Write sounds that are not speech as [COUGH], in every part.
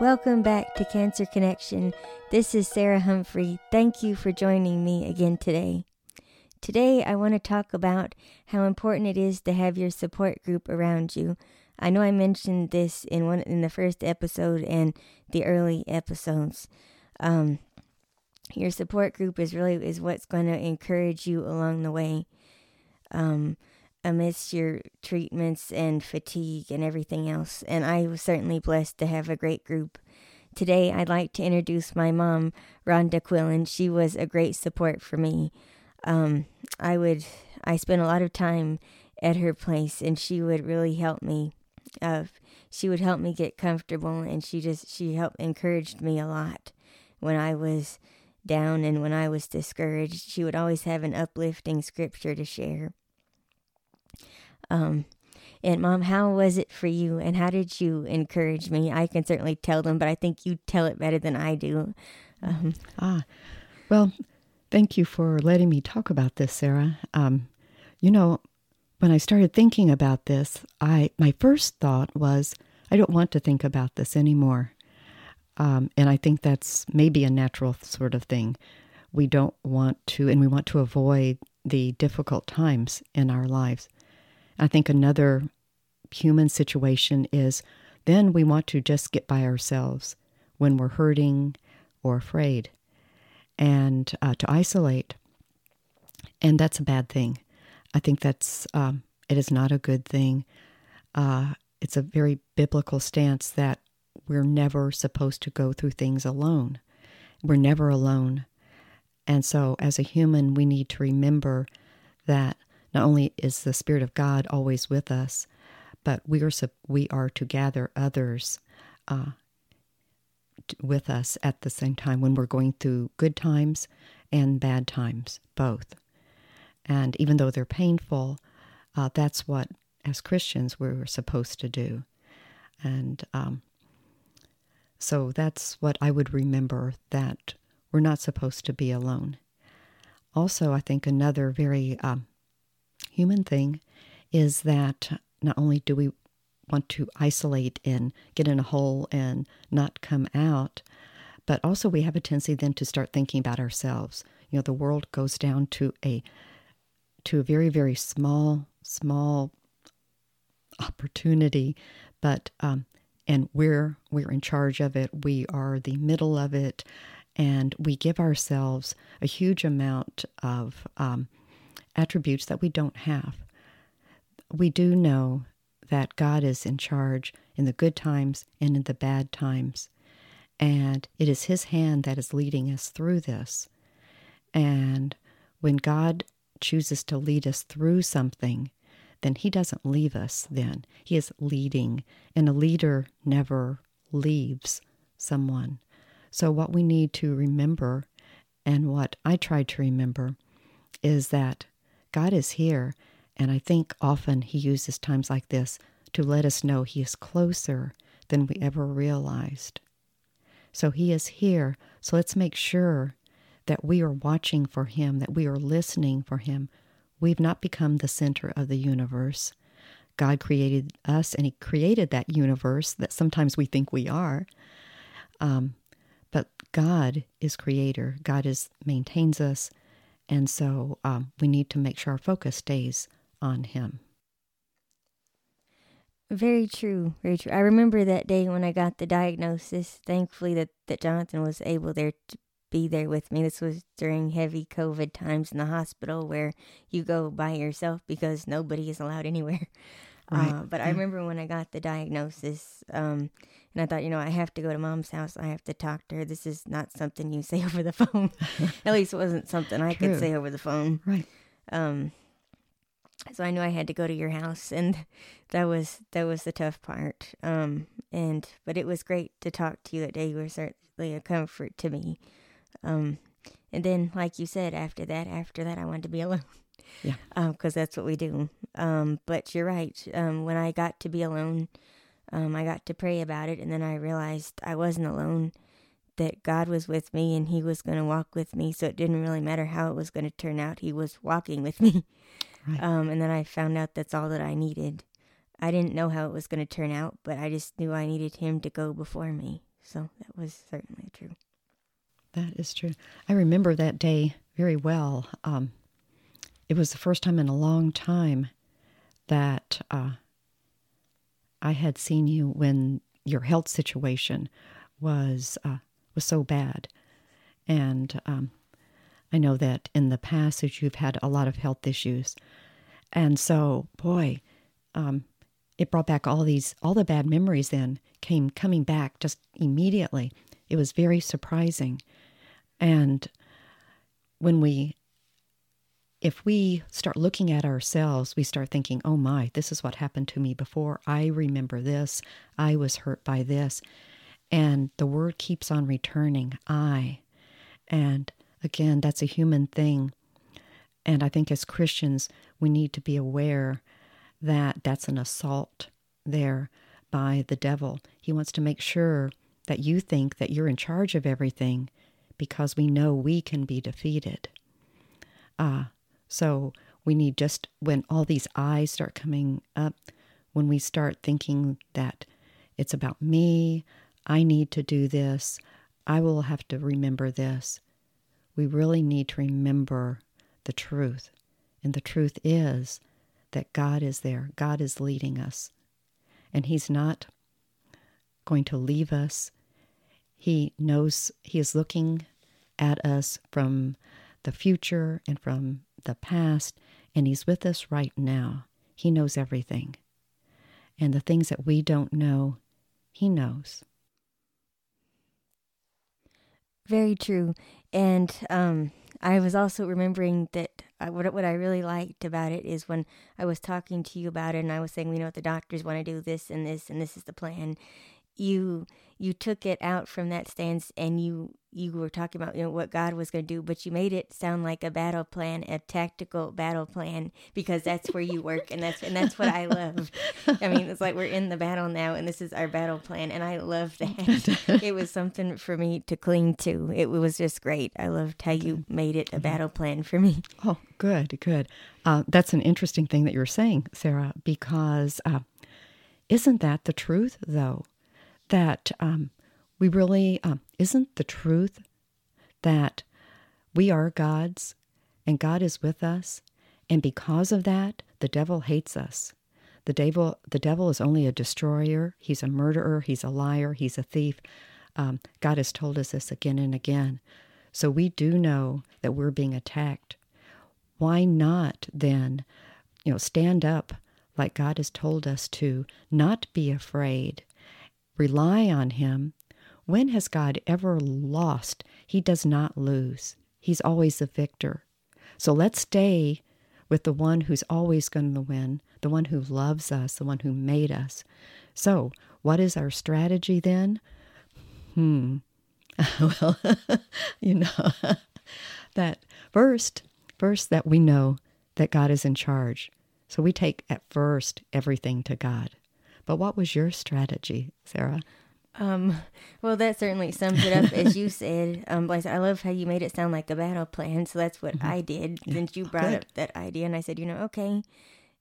Welcome back to Cancer Connection. This is Sarah Humphrey. Thank you for joining me again today. Today, I want to talk about how important it is to have your support group around you. I know I mentioned this in one in the first episode and the early episodes. Um, your support group is really is what's going to encourage you along the way. Um, amidst your treatments and fatigue and everything else. And I was certainly blessed to have a great group. Today, I'd like to introduce my mom, Rhonda Quillin. She was a great support for me. Um, I would, I spent a lot of time at her place, and she would really help me. Uh, she would help me get comfortable, and she just she helped encouraged me a lot when I was down and when I was discouraged. She would always have an uplifting scripture to share. Um, and mom, how was it for you? And how did you encourage me? I can certainly tell them, but I think you tell it better than I do. Um, ah, well, thank you for letting me talk about this, Sarah. Um, you know, when I started thinking about this, I my first thought was, I don't want to think about this anymore. Um, and I think that's maybe a natural sort of thing. We don't want to, and we want to avoid the difficult times in our lives. I think another human situation is then we want to just get by ourselves when we're hurting or afraid and uh, to isolate. And that's a bad thing. I think that's, um, it is not a good thing. Uh, it's a very biblical stance that we're never supposed to go through things alone. We're never alone. And so, as a human, we need to remember that not only is the Spirit of God always with us, but we are we are to gather others uh, with us at the same time when we're going through good times and bad times, both. And even though they're painful, uh, that's what, as Christians, we're supposed to do. And um, so that's what I would remember that we're not supposed to be alone. Also, I think another very um, human thing is that not only do we want to isolate and get in a hole and not come out, but also we have a tendency then to start thinking about ourselves. You know, the world goes down to a to a very very small small opportunity, but um, and we're we're in charge of it. We are the middle of it, and we give ourselves a huge amount of um, attributes that we don't have. We do know that God is in charge in the good times and in the bad times. And it is His hand that is leading us through this. And when God chooses to lead us through something, then He doesn't leave us then. He is leading, and a leader never leaves someone. So, what we need to remember, and what I try to remember, is that God is here, and I think often He uses times like this to let us know He is closer than we ever realized. So He is here, so let's make sure that we are watching for Him, that we are listening for Him. We've not become the center of the universe. God created us and He created that universe that sometimes we think we are. Um, but God is creator. God is maintains us and so um, we need to make sure our focus stays on Him. Very true, very true. I remember that day when I got the diagnosis. Thankfully, that, that Jonathan was able there to be there with me. This was during heavy COVID times in the hospital where you go by yourself because nobody is allowed anywhere. [LAUGHS] Right. Uh, but yeah. I remember when I got the diagnosis, um, and I thought, you know, I have to go to mom's house. I have to talk to her. This is not something you [LAUGHS] say over the phone. [LAUGHS] At least it wasn't something I True. could say over the phone. Right. Um, so I knew I had to go to your house, and [LAUGHS] that was that was the tough part. Um, and but it was great to talk to you that day. You were certainly a comfort to me. Um, and then, like you said, after that, after that, I wanted to be alone. Yeah. Because um, that's what we do. Um, but you're right. Um, when I got to be alone, um, I got to pray about it, and then I realized I wasn't alone. That God was with me, and He was going to walk with me. So it didn't really matter how it was going to turn out. He was walking with me. Right. Um, and then I found out that's all that I needed. I didn't know how it was going to turn out, but I just knew I needed him to go before me. So that was certainly true. That is true. I remember that day very well. Um, it was the first time in a long time that uh, I had seen you when your health situation was uh, was so bad, and um, I know that in the past that you've had a lot of health issues. And so, boy, um, it brought back all these, all the bad memories then came coming back just immediately. It was very surprising. And when we, if we start looking at ourselves, we start thinking, oh my, this is what happened to me before. I remember this. I was hurt by this. And the word keeps on returning, I. And Again, that's a human thing. And I think as Christians, we need to be aware that that's an assault there by the devil. He wants to make sure that you think that you're in charge of everything because we know we can be defeated. Ah, uh, so we need just when all these eyes start coming up, when we start thinking that it's about me, I need to do this, I will have to remember this we really need to remember the truth. And the truth is that God is there, God is leading us. And He's not going to leave us. He knows He is looking at us from the future and from the past, and He's with us right now. He knows everything. And the things that we don't know, He knows. Very true. And um, I was also remembering that I, what what I really liked about it is when I was talking to you about it, and I was saying, you know, what the doctors want to do this and this, and this is the plan. You you took it out from that stance, and you you were talking about you know what God was going to do, but you made it sound like a battle plan, a tactical battle plan, because that's where you work, and that's and that's what I love. I mean, it's like we're in the battle now, and this is our battle plan, and I love that. [LAUGHS] it was something for me to cling to. It was just great. I loved how you made it a battle plan for me. Oh, good, good. Uh, that's an interesting thing that you're saying, Sarah, because uh, isn't that the truth, though? That um, we really, um, isn't the truth that we are God's and God is with us? And because of that, the devil hates us. The devil, the devil is only a destroyer. He's a murderer. He's a liar. He's a thief. Um, God has told us this again and again. So we do know that we're being attacked. Why not then, you know, stand up like God has told us to, not be afraid, rely on Him, when has God ever lost? He does not lose, He's always the victor. So let's stay with the one who's always going to win, the one who loves us, the one who made us. So, what is our strategy then? Hmm. [LAUGHS] well, [LAUGHS] you know, [LAUGHS] that first, first that we know that God is in charge. So we take at first everything to God. But what was your strategy, Sarah? Um, well, that certainly sums it up as you [LAUGHS] said. Um, Blythe, I love how you made it sound like a battle plan. So that's what mm-hmm. I did yeah. since you brought Good. up that idea. And I said, you know, okay,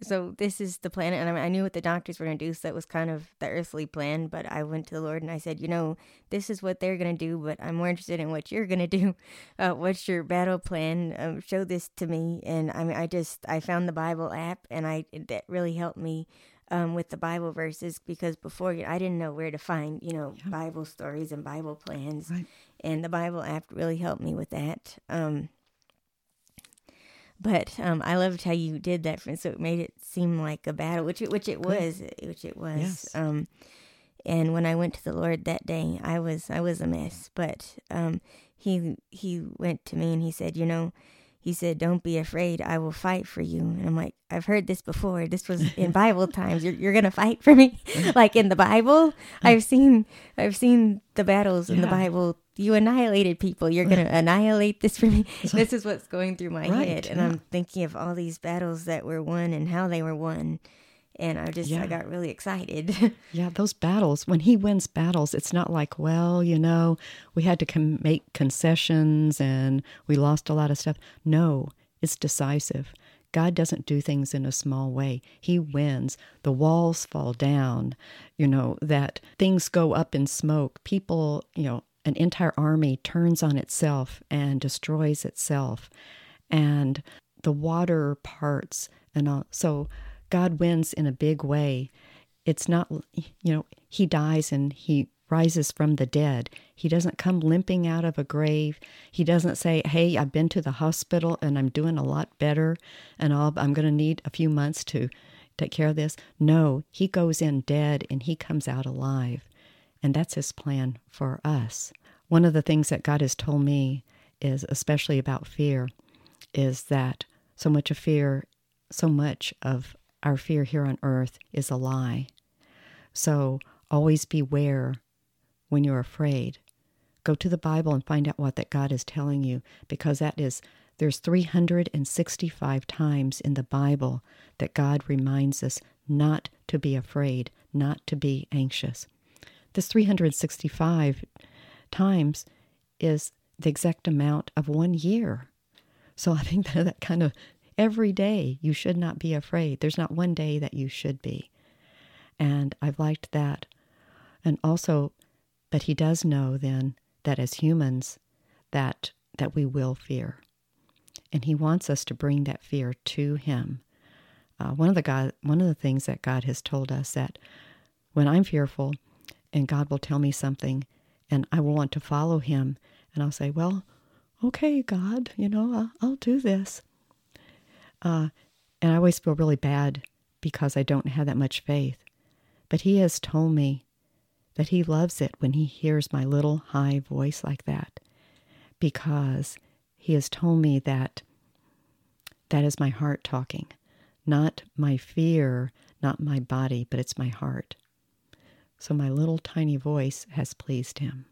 so this is the plan. And I, I knew what the doctors were going to do. So that was kind of the earthly plan. But I went to the Lord and I said, you know, this is what they're going to do, but I'm more interested in what you're going [LAUGHS] to do. Uh, what's your battle plan? Um, show this to me. And I mean, I just, I found the Bible app and I, that really helped me um, with the Bible verses because before I didn't know where to find, you know, yeah. Bible stories and Bible plans. Right. And the Bible app really helped me with that. Um, but um, I loved how you did that, so it made it seem like a battle, which it, which it was, which it was. Yes. Um, and when I went to the Lord that day, I was I was a mess. But um, he he went to me and he said, you know, he said, Don't be afraid, I will fight for you. And I'm like, I've heard this before. This was in [LAUGHS] Bible times. You're, you're gonna fight for me? [LAUGHS] like in the Bible? Hmm. I've seen I've seen the battles in the Bible. You annihilated people. You're gonna annihilate this for me. [LAUGHS] This is what's going through my right, head. And yeah. I'm thinking of all these battles that were won and how they were won and I just yeah. I got really excited. [LAUGHS] yeah, those battles. When he wins battles, it's not like, well, you know, we had to com- make concessions and we lost a lot of stuff. No, it's decisive. God doesn't do things in a small way. He wins. The walls fall down, you know, that things go up in smoke. People, you know, an entire army turns on itself and destroys itself. And the water parts and all. So God wins in a big way. It's not, you know, he dies and he rises from the dead. He doesn't come limping out of a grave. He doesn't say, Hey, I've been to the hospital and I'm doing a lot better and all, I'm going to need a few months to take care of this. No, he goes in dead and he comes out alive. And that's his plan for us. One of the things that God has told me is, especially about fear, is that so much of fear, so much of our fear here on earth is a lie. So always beware when you're afraid. Go to the Bible and find out what that God is telling you because that is there's 365 times in the Bible that God reminds us not to be afraid, not to be anxious. This 365 times is the exact amount of one year. So I think [LAUGHS] that, that kind of Every day you should not be afraid. There's not one day that you should be. And I've liked that. And also, but he does know then that as humans, that that we will fear. And he wants us to bring that fear to him. Uh, one of the God, one of the things that God has told us that when I'm fearful, and God will tell me something, and I will want to follow Him, and I'll say, "Well, okay, God, you know, I'll, I'll do this." Uh, and I always feel really bad because I don't have that much faith. But He has told me that He loves it when He hears my little high voice like that because He has told me that that is my heart talking, not my fear, not my body, but it's my heart. So my little tiny voice has pleased Him.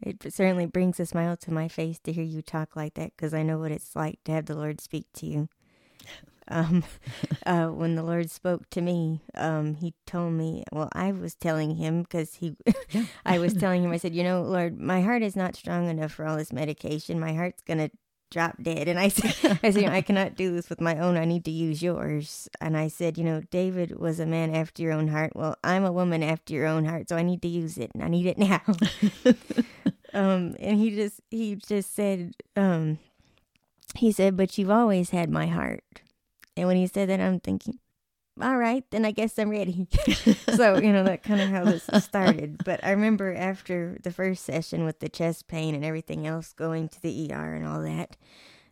It certainly brings a smile to my face to hear you talk like that because I know what it's like to have the Lord speak to you. Um, uh, when the Lord spoke to me, um, He told me, well, I was telling Him because He, [LAUGHS] I was telling Him, I said, you know, Lord, my heart is not strong enough for all this medication. My heart's gonna drop dead. And I said, [LAUGHS] I said, you know, I cannot do this with my own. I need to use yours. And I said, you know, David was a man after your own heart. Well, I'm a woman after your own heart, so I need to use it, and I need it now. [LAUGHS] um, and he just, he just said, um, he said, but you've always had my heart. And when he said that, I'm thinking, all right, then I guess I'm ready. [LAUGHS] so, you know, that kind of how this started. But I remember after the first session with the chest pain and everything else going to the ER and all that,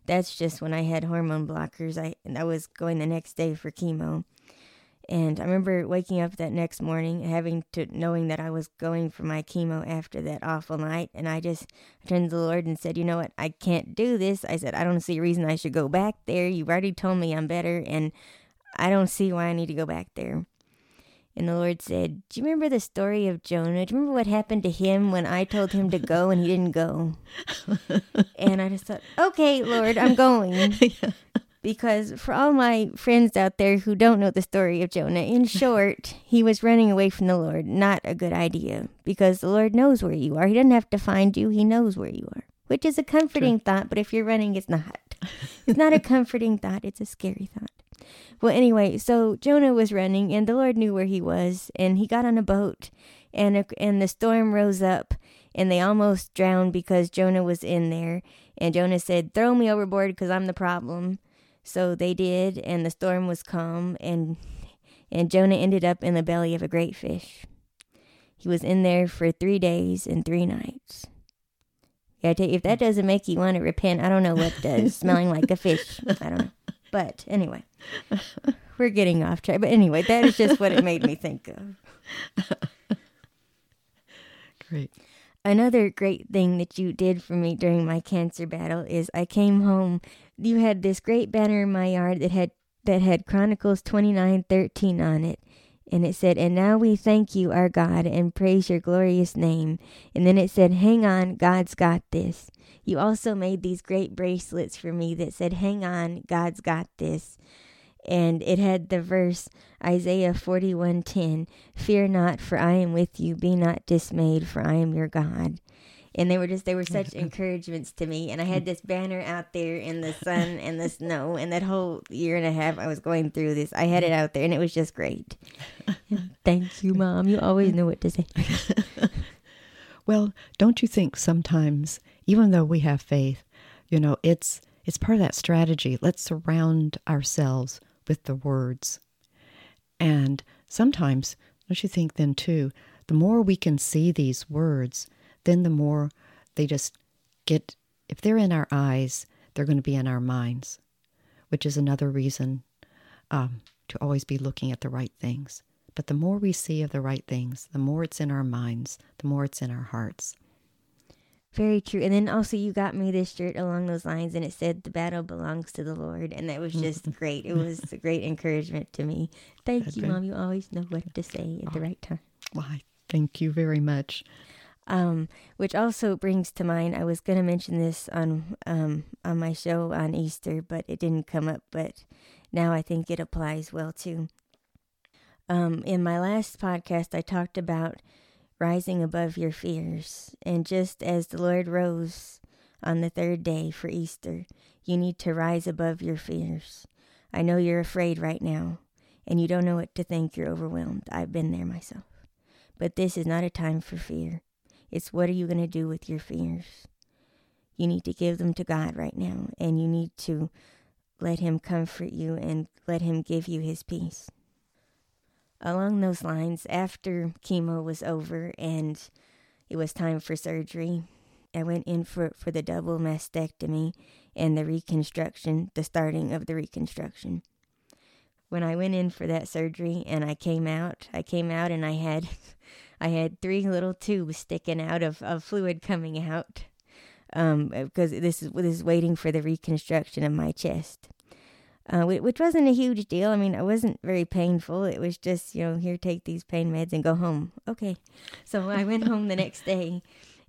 that's just when I had hormone blockers. I, I was going the next day for chemo. And I remember waking up that next morning, having to knowing that I was going for my chemo after that awful night, and I just turned to the Lord and said, "You know what? I can't do this." I said, "I don't see a reason I should go back there. You've already told me I'm better, and I don't see why I need to go back there." And the Lord said, Do you remember the story of Jonah? Do you remember what happened to him when I told him to go and he didn't go? [LAUGHS] and I just thought, Okay, Lord, I'm going. [LAUGHS] yeah because for all my friends out there who don't know the story of Jonah, in [LAUGHS] short, he was running away from the Lord. Not a good idea because the Lord knows where you are. He doesn't have to find you, He knows where you are, which is a comforting True. thought. But if you're running, it's not. [LAUGHS] It's not a comforting thought, it's a scary thought. Well, anyway, so Jonah was running, and the Lord knew where he was, and he got on a boat, and a, and the storm rose up, and they almost drowned because Jonah was in there. And Jonah said, "Throw me overboard because I'm the problem." So they did, and the storm was calm, and and Jonah ended up in the belly of a great fish. He was in there for three days and three nights. Yeah, I tell you, if that doesn't make you want to repent, I don't know what does. [LAUGHS] Smelling like a fish, I don't know. But anyway, we're getting off track. But anyway, that is just what it made me think of. [LAUGHS] Great. Another great thing that you did for me during my cancer battle is I came home. You had this great banner in my yard that had that had Chronicles 29:13 on it. And it said, And now we thank you, our God, and praise your glorious name. And then it said, Hang on, God's got this. You also made these great bracelets for me that said, Hang on, God's got this and it had the verse Isaiah 41:10, "Fear not, for I am with you; be not dismayed, for I am your God." And they were just they were such [LAUGHS] encouragements to me. And I had this banner out there in the sun and the snow, and that whole year and a half I was going through this, I had it out there, and it was just great. [LAUGHS] Thank you, Mom. You always know what to say. [LAUGHS] well, don't you think sometimes, even though we have faith, you know, it's it's part of that strategy. Let's surround ourselves with the words. And sometimes, don't you think then too, the more we can see these words, then the more they just get, if they're in our eyes, they're going to be in our minds, which is another reason um, to always be looking at the right things. But the more we see of the right things, the more it's in our minds, the more it's in our hearts. Very true. And then also you got me this shirt along those lines and it said the battle belongs to the Lord and that was just [LAUGHS] great. It was a great encouragement to me. Thank you, Mom. You always know what to say at the right time. Why, thank you very much. Um, which also brings to mind I was gonna mention this on um on my show on Easter, but it didn't come up, but now I think it applies well too. Um, in my last podcast I talked about rising above your fears. And just as the Lord rose on the third day for Easter, you need to rise above your fears. I know you're afraid right now, and you don't know what to think. You're overwhelmed. I've been there myself. But this is not a time for fear. It's what are you going to do with your fears? You need to give them to God right now, and you need to let Him comfort you and let Him give you His peace along those lines, after chemo was over and it was time for surgery, I went in for, for the double mastectomy and the reconstruction, the starting of the reconstruction. When I went in for that surgery and I came out, I came out and I had [LAUGHS] I had three little tubes sticking out of, of fluid coming out. Um, because this is this is waiting for the reconstruction of my chest uh, which wasn't a huge deal. I mean, it wasn't very painful. It was just, you know, here, take these pain meds and go home. Okay. So I went home the next day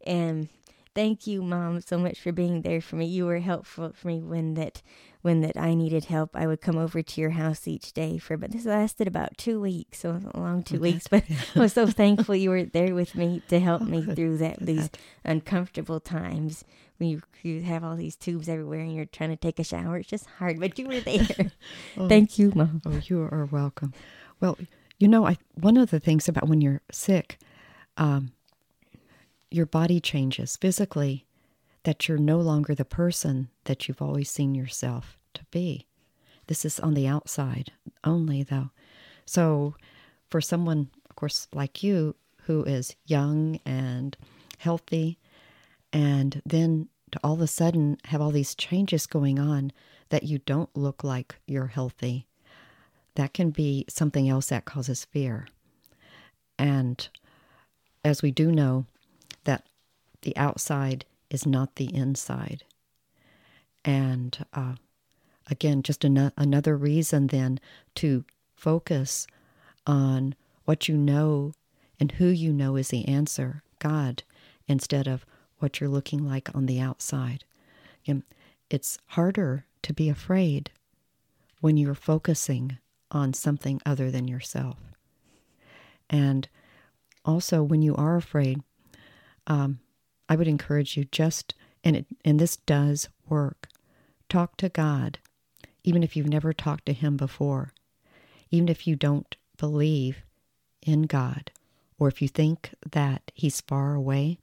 and thank you, mom, so much for being there for me. You were helpful for me when that when that I needed help. I would come over to your house each day for, but this lasted about two weeks, so a long two weeks. But [LAUGHS] I was so thankful you were there with me to help me through that these uncomfortable times when you, you have all these tubes everywhere and you're trying to take a shower. It's just hard, but you were there. [LAUGHS] oh, Thank you, Mom. Oh, you are welcome. Well, you know, I one of the things about when you're sick, um, your body changes physically, that you're no longer the person that you've always seen yourself to be. This is on the outside only, though. So, for someone, of course, like you, who is young and healthy, and then to all of a sudden have all these changes going on that you don't look like you're healthy, that can be something else that causes fear. And as we do know, that the outside is not the inside. And uh, again, just an- another reason then to focus on what you know and who you know is the answer God, instead of what you're looking like on the outside. It's harder to be afraid when you're focusing on something other than yourself. And also, when you are afraid, um, I would encourage you just, and, it, and this does work, talk to God, even if you've never talked to Him before, even if you don't believe in God, or if you think that He's far away,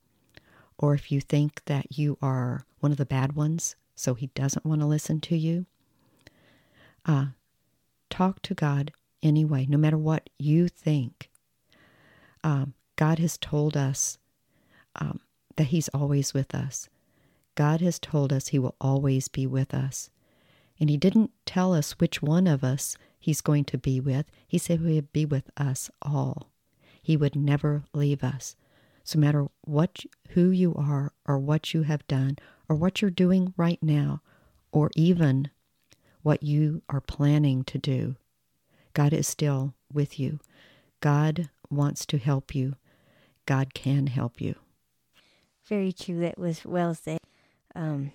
or if you think that you are one of the bad ones, so he doesn't want to listen to you, uh, talk to God anyway, no matter what you think. Um, God has told us um, that He's always with us. God has told us He will always be with us. And He didn't tell us which one of us He's going to be with. He said He would be with us all. He would never leave us. So, no matter what, who you are, or what you have done, or what you're doing right now, or even what you are planning to do, God is still with you. God wants to help you. God can help you. Very true. That was well said. Um,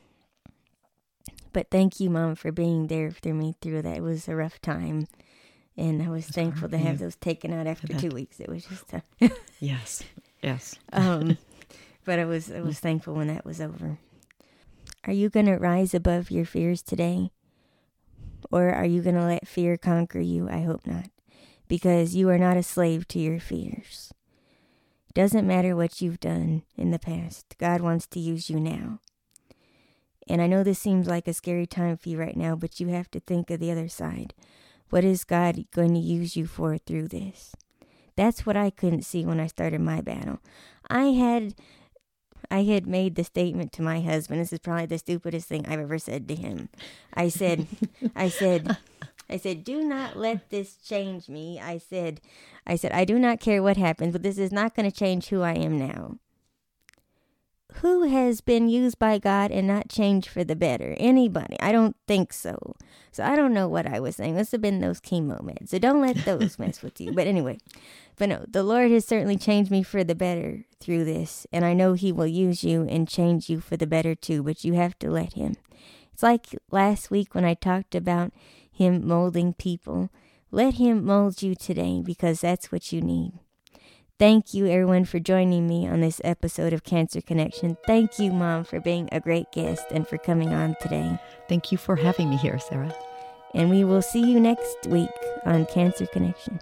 but thank you, Mom, for being there for me through that. It was a rough time. And I was That's thankful to have those taken out after two weeks. It was just a [LAUGHS] yes, yes. [LAUGHS] um, but I was I was thankful when that was over. Are you going to rise above your fears today? Or are you going to let fear conquer you? I hope not. Because you are not a slave to your fears. Doesn't matter what you've done in the past, God wants to use you now. And I know this seems like a scary time for you right now, but you have to think of the other side. What is God going to use you for through this? That's what I couldn't see when I started my battle. I had I had made the statement to my husband. This is probably the stupidest thing I've ever said to him. I said, I said, I said, do not let this change me. I said, I said, I do not care what happens, but this is not going to change who I am now. Who has been used by God and not changed for the better? Anybody? I don't think so. So I don't know what I was saying. Must have been those chemo meds. So don't let those mess with you. But anyway, but no, the Lord has certainly changed me for the better through this, and I know He will use you and change you for the better too, but you have to let Him. It's like last week when I talked about Him molding people. Let Him mold you today because that's what you need. Thank you, everyone, for joining me on this episode of Cancer Connection. Thank you, Mom, for being a great guest and for coming on today. Thank you for having me here, Sarah. And we will see you next week on Cancer Connection.